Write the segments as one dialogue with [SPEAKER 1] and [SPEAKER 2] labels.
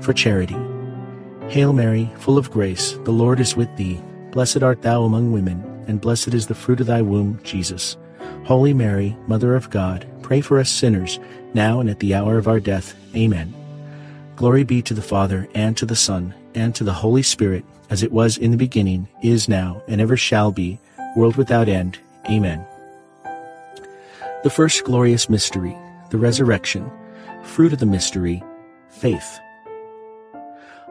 [SPEAKER 1] For charity. Hail Mary, full of grace, the Lord is with thee. Blessed art thou among women, and blessed is the fruit of thy womb, Jesus. Holy Mary, Mother of God, pray for us sinners, now and at the hour of our death. Amen. Glory be to the Father, and to the Son, and to the Holy Spirit, as it was in the beginning, is now, and ever shall be, world without end. Amen. The first glorious mystery, the resurrection. Fruit of the mystery, faith.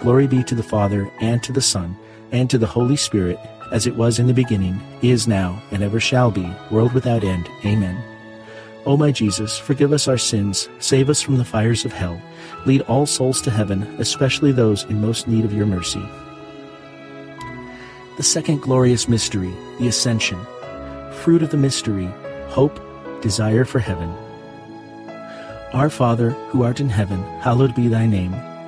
[SPEAKER 1] Glory be to the Father, and to the Son, and to the Holy Spirit, as it was in the beginning, is now, and ever shall be, world without end. Amen. O my Jesus, forgive us our sins, save us from the fires of hell, lead all souls to heaven, especially those in most need of your mercy. The second glorious mystery, the Ascension. Fruit of the mystery, hope, desire for heaven. Our Father, who art in heaven, hallowed be thy name.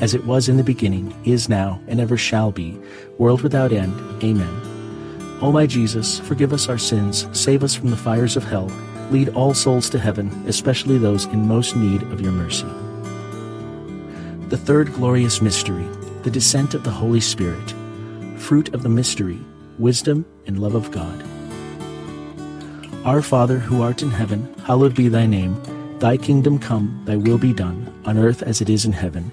[SPEAKER 1] as it was in the beginning, is now, and ever shall be, world without end. Amen. O my Jesus, forgive us our sins, save us from the fires of hell, lead all souls to heaven, especially those in most need of your mercy. The third glorious mystery, the descent of the Holy Spirit. Fruit of the mystery, wisdom and love of God. Our Father, who art in heaven, hallowed be thy name. Thy kingdom come, thy will be done, on earth as it is in heaven.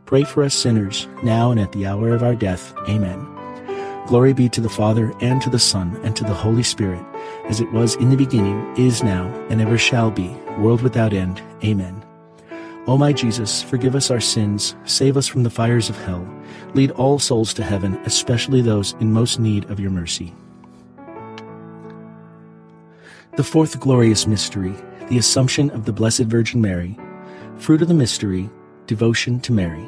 [SPEAKER 1] pray for us sinners, now and at the hour of our death. Amen. Glory be to the Father, and to the Son, and to the Holy Spirit, as it was in the beginning, is now, and ever shall be, world without end. Amen. O my Jesus, forgive us our sins, save us from the fires of hell, lead all souls to heaven, especially those in most need of your mercy. The fourth glorious mystery, the Assumption of the Blessed Virgin Mary. Fruit of the mystery, devotion to Mary.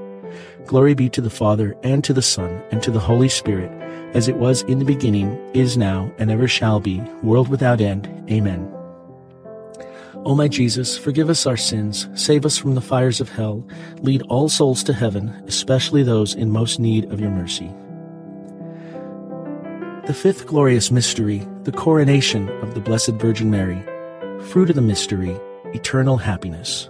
[SPEAKER 1] Glory be to the Father, and to the Son, and to the Holy Spirit, as it was in the beginning, is now, and ever shall be, world without end. Amen. O my Jesus, forgive us our sins, save us from the fires of hell, lead all souls to heaven, especially those in most need of your mercy. The fifth glorious mystery, the coronation of the Blessed Virgin Mary. Fruit of the mystery, eternal happiness.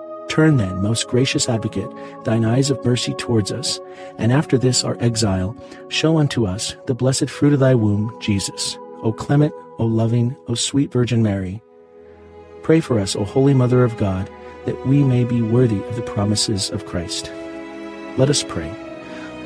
[SPEAKER 1] Turn then, most gracious advocate, thine eyes of mercy towards us, and after this our exile, show unto us the blessed fruit of thy womb, Jesus. O clement, O loving, O sweet Virgin Mary. Pray for us, O Holy Mother of God, that we may be worthy of the promises of Christ. Let us pray.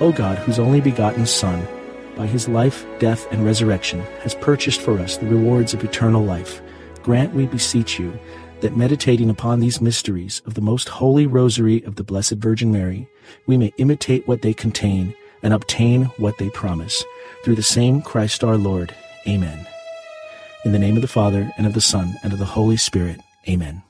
[SPEAKER 1] O God, whose only begotten Son, by his life, death, and resurrection, has purchased for us the rewards of eternal life, grant, we beseech you, that meditating upon these mysteries of the most holy rosary of the Blessed Virgin Mary, we may imitate what they contain and obtain what they promise. Through the same Christ our Lord. Amen. In the name of the Father, and of the Son, and of the Holy Spirit. Amen.